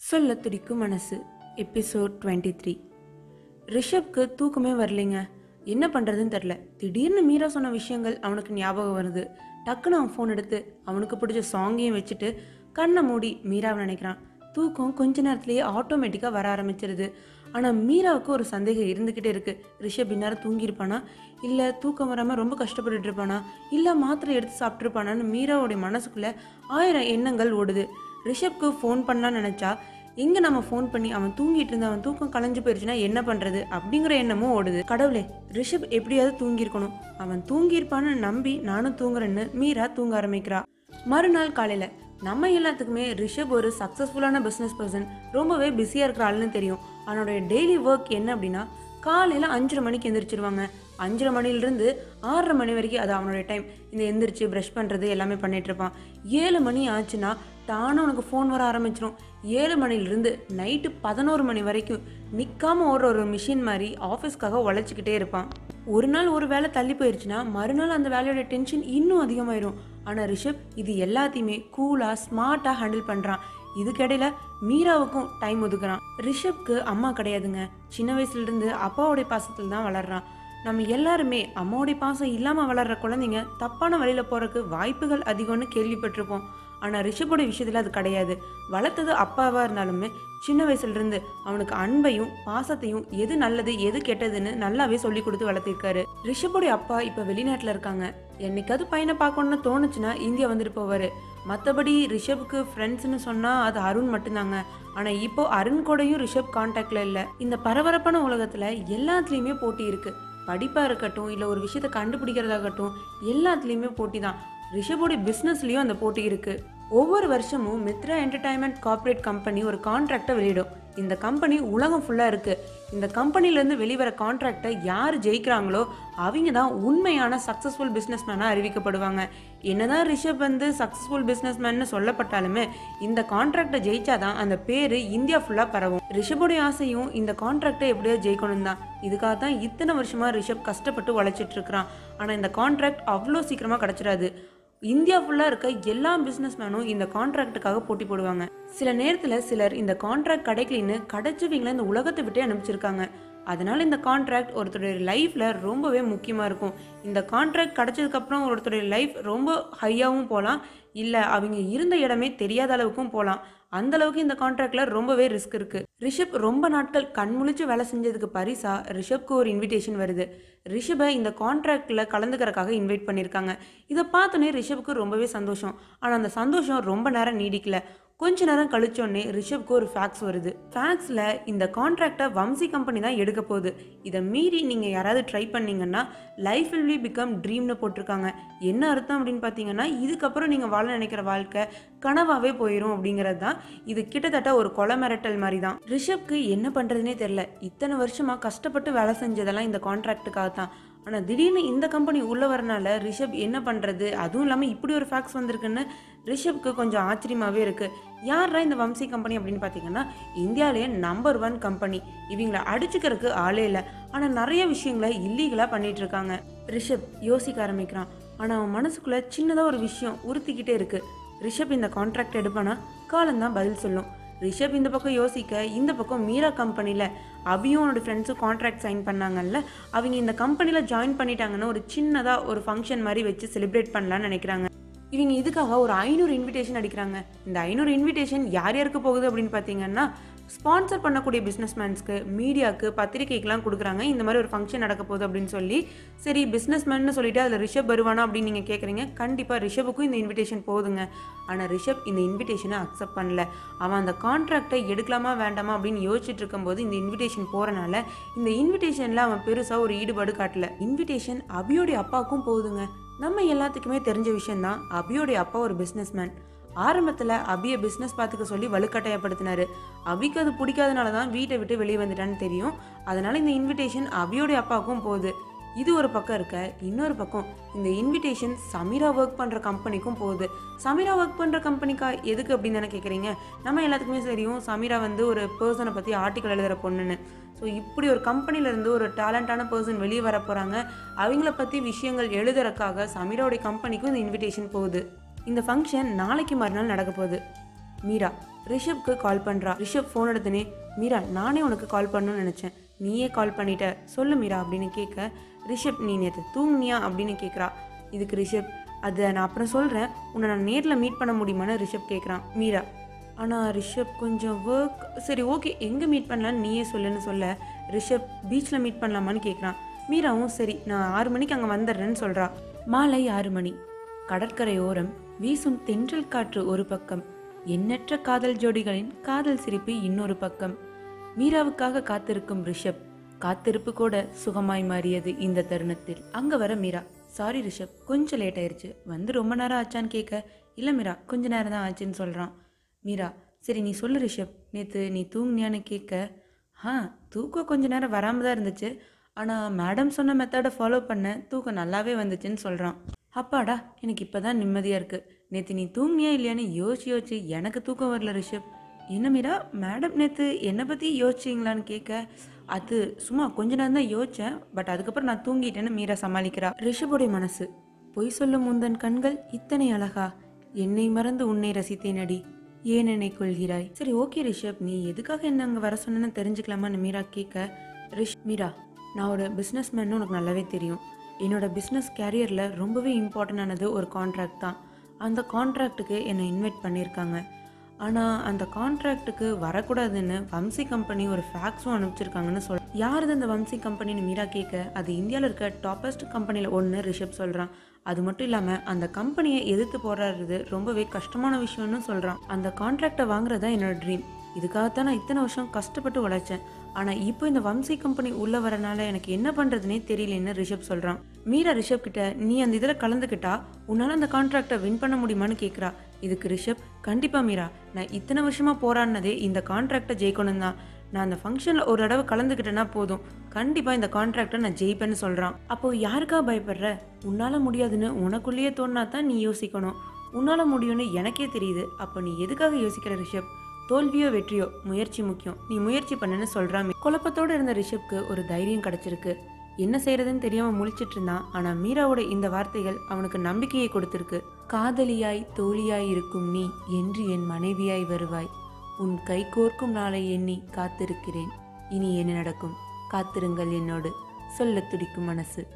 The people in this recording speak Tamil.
சொல்ல துடிக்கும் மனசு. Episode twenty three. ரிஷப்க்கு தூக்கமே வரலைங்க. என்ன பண்ணுறதுன்னு தெரில திடீர்னு மீரா சொன்ன விஷயங்கள் அவனுக்கு ஞாபகம் வருது. டக்குன்னு அவன் ஃபோன் எடுத்து அவனுக்கு பிடிச்ச சாங்கையும் வச்சுட்டு கண்ணை மூடி மீராவை நினைக்கிறான். தூக்கம் கொஞ்ச நேரத்திலேயே ஆட்டோமேட்டிக்காக வர ஆரம்பிச்சிருது. ஆனால் மீராவுக்கு ஒரு சந்தேகம் இருந்துக்கிட்டே இருக்குது ரிஷப் இந்நேரம் தூங்கியிருப்பானா? இல்லை தூக்கம் வராமல் ரொம்ப கஷ்டப்பட்டுட்டு இருப்பானா? இல்லை மாத்திரை எடுத்து சாப்பிட்ருப்பானான்னு மீராவுடைய மனசுக்குள்ளே ஆயிரம் எண்ணங்கள் ஓடுது. ரிஷப்க்கு ஃபோன் பண்ணலாம்னு நினச்சா எங்கே நம்ம ஃபோன் பண்ணி அவன் தூங்கிட்டு இருந்தா அவன் தூக்கம் கலைஞ்சு போயிடுச்சுன்னா என்ன பண்ணுறது அப்படிங்கிற எண்ணமும் ஓடுது. கடவுளே ரிஷப் எப்படியாவது தூங்கியிருக்கணும். அவன் தூங்கியிருப்பான்னு நம்பி நானும் தூங்குறேன்னு மீரா தூங்க ஆரம்பிக்கிறா. மறுநாள் காலையில் நம்ம எல்லாத்துக்குமே ரிஷப் ஒரு சக்ஸஸ்ஃபுல்லான பிஸ்னஸ் பர்சன் ரொம்பவே பிஸியாக இருக்கிற ஆளுன்னு தெரியும். அவனுடைய டெய்லி ஒர்க் என்ன அப்படின்னா காலையில் அஞ்சரை மணிக்கு எந்திரிச்சிருவாங்க. அஞ்சரை மணிலிருந்து ஆறரை மணி வரைக்கும் அது அவனுடைய டைம் இந்த எந்திரிச்சு ப்ரஷ் பண்ணுறது எல்லாமே பண்ணிட்டு இருப்பான். ஏழு மணி ஆச்சுன்னா தானும் உனக்கு ஃபோன் வர ஆரம்பிச்சிடும் ஏழு மணிலிருந்து நைட்டு பதினோரு மணி வரைக்கும் நிற்காம ஓடுற ஒரு மிஷின் மாதிரி ஆஃபீஸ்க்காக உழைச்சிக்கிட்டே இருப்பான். ஒரு நாள் ஒரு வேலை தள்ளி போயிடுச்சுன்னா மறுநாள் அந்த வேலையோட டென்ஷன் இன்னும் அதிகமாயிரும். ஆனால் ரிஷப் இது எல்லாத்தையுமே கூலாக ஸ்மார்ட்டாக ஹேண்டில் பண்ணுறான் இதுக்கிடையில மீராவுக்கும் டைம் ஒதுக்குறான். ரிஷப்க்கு அம்மா கிடையாதுங்க. சின்ன வயசுலேருந்து அப்பாவுடைய பாசத்தில் தான் வளர்றான். நம்ம எல்லாருமே அம்மாவுடைய பாசம் இல்லாமல் வளர்ற குழந்தைங்க தப்பான வழியில் போகிறதுக்கு வாய்ப்புகள் அதிகம்னு கேள்விப்பட்டிருப்போம். ஆனால் ரிஷபோட விஷயத்தில் அது கிடையாது. வளர்த்தது அப்பாவாக இருந்தாலுமே சின்ன வயசுலேருந்து அவனுக்கு அன்பையும் பாசத்தையும் எது நல்லது எது கெட்டதுன்னு நல்லாவே சொல்லி கொடுத்து வளர்த்திருக்காரு. ரிஷபோடைய அப்பா இப்போ வெளிநாட்டில் இருக்காங்க. என்னைக்காவது பையனை பார்க்கணுன்னு தோணுச்சுன்னா இந்தியா வந்துட்டு போவார். மற்றபடி ரிஷப்க்கு ஃப்ரெண்ட்ஸ்னு சொன்னால் அது அருண் மட்டும்தாங்க. ஆனால் இப்போ அருண் கூடயும் ரிஷப் கான்டாக்டில் இல்லை. இந்த பரபரப்பான உலகத்தில் எல்லாத்துலேயுமே போட்டி இருக்குது படிப்பாக இருக்கட்டும் இல்லை ஒரு விஷயத்தை கண்டுபிடிக்கிறதாகட்டும் எல்லாத்துலேயுமே போட்டி தான். ரிஷபோட பிஸ்னஸ்லேயும் அந்த போட்டி இருக்குது ஒவ்வொரு வருஷமும் மித்ரா என்டர்டைன்மெண்ட் கார்ப்பரேட் கம்பெனி ஒரு கான்ட்ராக்டை வெளியிடும். இந்த கம்பெனி உலகம் ஃபுல்லாக இருக்குது இந்த கம்பெனிலேருந்து வெளிவர கான்ட்ராக்டை யார் ஜெயிக்கிறாங்களோ அவங்க தான் உண்மையான சக்ஸஸ்ஃபுல் பிஸ்னஸ்மேனாக அறிவிக்கப்படுவாங்க. என்னதான் ரிஷப் வந்து சக்ஸஸ்ஃபுல் பிஸ்னஸ்மேன்னு சொல்லப்பட்டாலுமே இந்த கான்ட்ராக்டை ஜெயிச்சாதான் அந்த பேர் இந்தியா ஃபுல்லாக பரவும். ரிஷபுடைய ஆசையும் இந்த கான்ட்ராக்டை எப்படியோ ஜெயிக்கணும் தான். இதுக்காக தான் இத்தனை வருஷமாக ரிஷப் கஷ்டப்பட்டு உழைச்சிட்டு இருக்கிறான். ஆனால் இந்த கான்ட்ராக்ட் அவ்வளோ சீக்கிரமாக கிடச்சிடாது. இந்தியா ஃபுல்லாக இருக்க எல்லா பிஸ்னஸ்மேனும் இந்த கான்ட்ராக்டுக்காக போட்டி போடுவாங்க. சில நேரத்தில் சிலர் இந்த கான்ட்ராக்ட் கிடைக்கலன்னு கிடைச்சவங்கள இந்த உலகத்தை விட்டே அனுப்பிச்சிருக்காங்க. அதனால இந்த கான்ட்ராக்ட் ஒருத்தருடைய லைஃப்பில் ரொம்பவே முக்கியமாக இருக்கும். இந்த கான்ட்ராக்ட் கிடைச்சதுக்கப்புறம் ஒருத்தருடைய லைஃப் ரொம்ப ஹையாகவும் போகலாம் இல்லை அவங்க இருந்த இடமே தெரியாத அளவுக்கும் போகலாம் அந்த அளவுக்கு இந்த கான்ட்ராக்ட்ல ரொம்பவே ரிஸ்க் இருக்கு. ரிஷப் ரொம்ப நாட்கள் கண்முழிச்சு வேலை செஞ்சதுக்கு பரிசா ரிஷப்க்கு ஒரு இன்விடேஷன் வருது. ரிஷபை இந்த கான்ட்ராக்ட்ல கலந்துக்கிறக்காக இன்வைட் பண்ணியிருக்காங்க இதை பார்த்தோன்னே ரிஷப்க்கு ரொம்பவே சந்தோஷம். ஆனால் அந்த சந்தோஷம் ரொம்ப நேரம் நீடிக்கல. கொஞ்ச நேரம் கழிச்சோடனே ரிஷப்க்கு ஒரு ஃபேக்ஸ் வருது. ஃபேக்ஸில் இந்த கான்ட்ராக்டை வம்சி கம்பெனி தான் எடுக்க போகுது. இதை மீறி நீங்கள் யாராவது ட்ரை பண்ணீங்கன்னா லைஃப் வில் பி பிகம் ட்ரீம்னு போட்டிருக்காங்க. என்ன அர்த்தம் அப்படின்னு பார்த்தீங்கன்னா இதுக்கப்புறம் நீங்கள் வாழ நினைக்கிற வாழ்க்கை கனவாகவே போயிடும் அப்படிங்கிறது தான் இது கிட்டத்தட்ட ஒரு கொலை மிரட்டல் மாதிரி தான். ரிஷப்க்கு என்ன பண்ணுறதுனே தெரில இத்தனை வருஷமாக கஷ்டப்பட்டு வேலை செஞ்சதெல்லாம் இந்த கான்ட்ராக்டுக்காக தான். ஆனால் திடீர்னு இந்த கம்பெனி உள்ளே வரனால ரிஷப் என்ன பண்ணுறது அதுவும் இல்லாமல் இப்படி ஒரு ஃபேக்ஸ் வந்திருக்குன்னு ரிஷப்க்கு கொஞ்சம் ஆச்சரியமாகவே இருக்குது யாரா இந்த வம்சி கம்பெனி அப்படின்னு பார்த்தீங்கன்னா இந்தியாவிலேயே நம்பர் ஒன் கம்பெனி இவங்களை அடிச்சுக்கிறதுக்கு ஆளே இல்லை. ஆனால் நிறைய விஷயங்களை இல்லீகலாக பண்ணிகிட்ருக்காங்க இருக்காங்க. ரிஷப் யோசிக்க ஆரம்பிக்கிறான். ஆனால் அவன் மனசுக்குள்ளே சின்னதாக ஒரு விஷயம் உறுத்திக்கிட்டே இருக்குது ரிஷப் இந்த கான்ட்ராக்ட் எடுப்பானா? காலந்தான் பதில் சொல்லும். ரிஷப் இந்த பக்கம் யோசிக்க இந்த பக்கம் மீரா கம்பெனியில் அபியும் அவனோட ஃப்ரெண்ட்ஸும் கான்ட்ராக்ட் சைன் பண்ணாங்கல்ல அவங்க இந்த கம்பெனியில் ஜாயின் பண்ணிட்டாங்கன்னு ஒரு சின்னதாக ஒரு ஃபங்க்ஷன் மாதிரி வச்சு செலிப்ரேட் பண்ணலான்னு நினைக்கிறாங்க. இவங்க இதுக்காக ஒரு ஐநூறு இன்விடேஷன் அடிக்கிறாங்க. இந்த ஐநூறு இன்விடேஷன் யார் யாருக்கு போகுது அப்படின்னு பார்த்தீங்கன்னா ஸ்பான்சர் பண்ணக்கூடிய பிஸ்னஸ்மேன்ஸ்க்கு மீடியாவுக்கு பத்திரிகைக்கெலாம் கொடுக்குறாங்க. இந்த மாதிரி ஒரு ஃபங்க்ஷன் நடக்க போகுது அப்படின்னு சொல்லி சரி பிஸ்னஸ்மேன்னு சொல்லிட்டு அதில் ரிஷப் வருவானா அப்படின்னு நீங்கள் கேட்குறீங்க கண்டிப்பாக ரிஷபுக்கும் இந்த இன்விடேஷன் போதுங்க. ஆனால் ரிஷப் இந்த இன்விடேஷனை அக்செப்ட் பண்ணல. அவன் அந்த கான்ட்ராக்டை எடுக்கலாமா வேண்டாமா அப்படின்னு யோசிச்சுட்டு இருக்கும்போது இந்த இன்விடேஷன் போகிறனால இந்த இன்விடேஷனில் அவன் பெருசாக ஒரு ஈடுபாடு காட்டல. இன்விடேஷன் அபியோடைய அப்பாவுக்கும் போகுதுங்க நம்ம எல்லாத்துக்குமே தெரிஞ்ச விஷயம்தான். அபியோடைய அப்பா ஒரு பிஸ்னஸ்மேன் ஆரம்பத்தில் அபியை பிஸ்னஸ் பார்த்துக்க சொல்லி வலுக்கட்டாயப்படுத்தினாரு. அபிக்கு அது பிடிக்காதனால தான் வீட்டை விட்டு வெளியே வந்துட்டான்னு தெரியும். அதனால இந்த இன்விடேஷன் அபியோடைய அப்பாவுக்கும் போகுது. இது ஒரு பக்கம் இருக்க இன்னொரு பக்கம் இந்த இன்விடேஷன் சமீரா ஒர்க் பண்ணுற கம்பெனிக்கும் போகுது. சமீரா ஒர்க் பண்ணுற கம்பெனிக்கா எதுக்கு அப்படின்னு தானே கேட்குறீங்க நம்ம எல்லாத்துக்குமே தெரியும் சமீரா வந்து ஒரு பர்சனை பற்றி ஆர்டிக்கல் எழுதுகிற பொண்ணுன்னு. ஸோ இப்படி ஒரு கம்பெனிலேருந்து ஒரு டேலண்டான பர்சன் வெளியே வர போகிறாங்க அவங்கள பற்றி விஷயங்கள் எழுதுறக்காக சமீராவுடைய கம்பெனிக்கும் இந்த இன்விடேஷன் போகுது. இந்த ஃபங்க்ஷன் நாளைக்கு மறுநாள் நடக்க போகுது. மீரா ரிஷப்க்கு கால் பண்ணுறா ரிஷப் ஃபோன் எடுத்தனே மீரா நானே உனக்கு கால் பண்ணணும்னு நினச்சேன். நீயே கால் பண்ணிட்ட. சொல்லு மீரா அப்படின்னு கேட்க ரிஷப் நீ நேற்று தூங்குனியா? அப்படின்னு கேட்குறா. இதுக்கு ரிஷப் அதை நான் அப்புறம் சொல்கிறேன் உன்னை நான் நேரில் மீட் பண்ண முடியுமான்னு ரிஷப் கேட்குறான். மீரா ஆனால் ரிஷப் கொஞ்சம் ஒர்க் சரி ஓகே எங்கே மீட் பண்ணலான்னு நீயே சொல்லுன்னு சொல்ல ரிஷப் பீச்சில் மீட் பண்ணலாமான்னு கேட்குறான். மீராவும் சரி நான் ஆறு மணிக்கு அங்கே வந்துடுறேன்னு சொல்கிறா மாலை ஆறு மணி. கடற்கரையோரம் வீசும் தென்றல் காற்று ஒரு பக்கம் எண்ணற்ற காதல் ஜோடிகளின் காதல் சிரிப்பு இன்னொரு பக்கம். மீராவுக்காக காத்திருக்கும் ரிஷப் காத்திருப்பு கூட சுகமாய் மாறியது இந்த தருணத்தில். அங்க வர மீரா சாரி ரிஷப் கொஞ்சம் லேட் ஆயிருச்சு. வந்து ரொம்ப நேரம் ஆச்சான்னு கேட்க இல்லை மீரா கொஞ்ச நேரம் தான் ஆச்சுன்னு சொல்கிறான் மீரா சரி நீ சொல்லு ரிஷப் நேற்று நீ தூங்குனியான்னு கேட்க ஆ தூக்கம் கொஞ்ச நேரம் வராமல் தான் இருந்துச்சு. ஆனால் மேடம் சொன்ன மெத்தடை ஃபாலோ பண்ண தூக்கம் நல்லாவே வந்துச்சுன்னு சொல்கிறான் அப்பாடா எனக்கு இப்போ தான் நிம்மதியாக இருக்குது நேற்று நீ தூங்குனியா இல்லையான்னு யோசிச்சு யோசிச்சு எனக்கு தூக்கம் வரல ரிஷப். என்ன மீரா மேடம் நேற்று என்னை பற்றி யோசிச்சிங்களான்னு கேட்க? அது சும்மா கொஞ்ச நேரம் தான் யோசித்தேன் பட் அதுக்கப்புறம் நான் தூங்கிட்டேன்னு மீரா சமாளிக்கிறா. ரிஷபுடைய மனசு. பொய் சொல்லும் முந்தன் கண்கள் இத்தனை அழகா. என்னை மறந்து உன்னை ரசித்தேன் அடி. ஏன் என்னை கொள்கிறாய் சரி ஓகே ரிஷப். நீ எதுக்காக என்ன அங்கே வர சொன்னேன்னு தெரிஞ்சுக்கலாமான்னு மீரா கேட்க. ரிஷ் மீரா நான் ஒரு பிஸ்னஸ் உனக்கு நல்லாவே தெரியும். என்னோட பிஸ்னஸ் கேரியரில் ரொம்பவே இம்பார்ட்டண்டானது ஒரு கான்ட்ராக்ட் தான். அந்த கான்ட்ராக்ட்டுக்கு என்னை இன்வைட் பண்ணியிருக்காங்க. ஆனால் அந்த கான்ட்ராக்ட்டுக்கு வரக்கூடாதுன்னு வம்சி கம்பெனி ஒரு ஃபேக்ஸும் அனுப்பிச்சிருக்காங்கன்னு சொல் யாருது அந்த வம்சி கம்பெனின்னு மீரா கேட்க அது இந்தியாவில் இருக்க டாப்பஸ்ட் கம்பெனியில் ஒன்று ரிஷப் சொல்கிறான் அது மட்டும் இல்லாமல் அந்த கம்பெனியை எதிர்த்து போராடுறது ரொம்பவே கஷ்டமான விஷயம்னு சொல்கிறான் அந்த கான்ட்ராக்டை வாங்குறது தான் என்னோட ட்ரீம் இதுக்காகத்தான் நான் இத்தனை வருஷம் கஷ்டப்பட்டு உழைச்சேன். ஆனால் இப்போ இந்த வம்சி கம்பெனி உள்ளே வரனால எனக்கு என்ன பண்ணுறதுனே தெரியலன்னு ரிஷப் சொல்கிறான் மீரா ரிஷப் கிட்ட நீ அந்த இதில் கலந்துக்கிட்டா உன்னால் அந்த கான்ட்ராக்டை வின் பண்ண முடியுமான்னு கேட்குறா இதுக்கு ரிஷப் கண்டிப்பாக மீரா நான் இத்தனை வருஷமாக போராடினதே இந்த கான்ட்ராக்டை ஜெயிக்கணும் தான். நான் அந்த ஃபங்க்ஷனில் ஒரு தடவை கலந்துக்கிட்டேன்னா போதும். கண்டிப்பாக இந்த கான்ட்ராக்டை நான் ஜெயிப்பேன்னு சொல்கிறான் அப்போ யாருக்கா பயப்படுற? உன்னால் முடியாதுன்னு உனக்குள்ளேயே தோணுனா தான் நீ யோசிக்கணும். உன்னால் முடியும்னு எனக்கே தெரியுது. அப்போ நீ எதுக்காக யோசிக்கிற ரிஷப்? தோல்வியோ வெற்றியோ முயற்சி முக்கியம். நீ முயற்சி பண்ணுன்னு சொல்கிறாமே குழப்பத்தோடு இருந்த ரிஷப்க்கு ஒரு தைரியம் கிடைச்சிருக்கு. என்ன செய்யறதுன்னு தெரியாம முழிச்சிட்டு இருந்தான். ஆனா மீராவோட இந்த வார்த்தைகள் அவனுக்கு நம்பிக்கையை கொடுத்திருக்கு. காதலியாய் தோழியாய் இருக்கும் நீ என்று என் மனைவியாய் வருவாய். உன் கை கோர்க்கும் நாளை எண்ணி காத்திருக்கிறேன். இனி என்ன நடக்கும்? காத்திருங்கள் என்னோடு. சொல்லத் துடிக்கும் மனசு.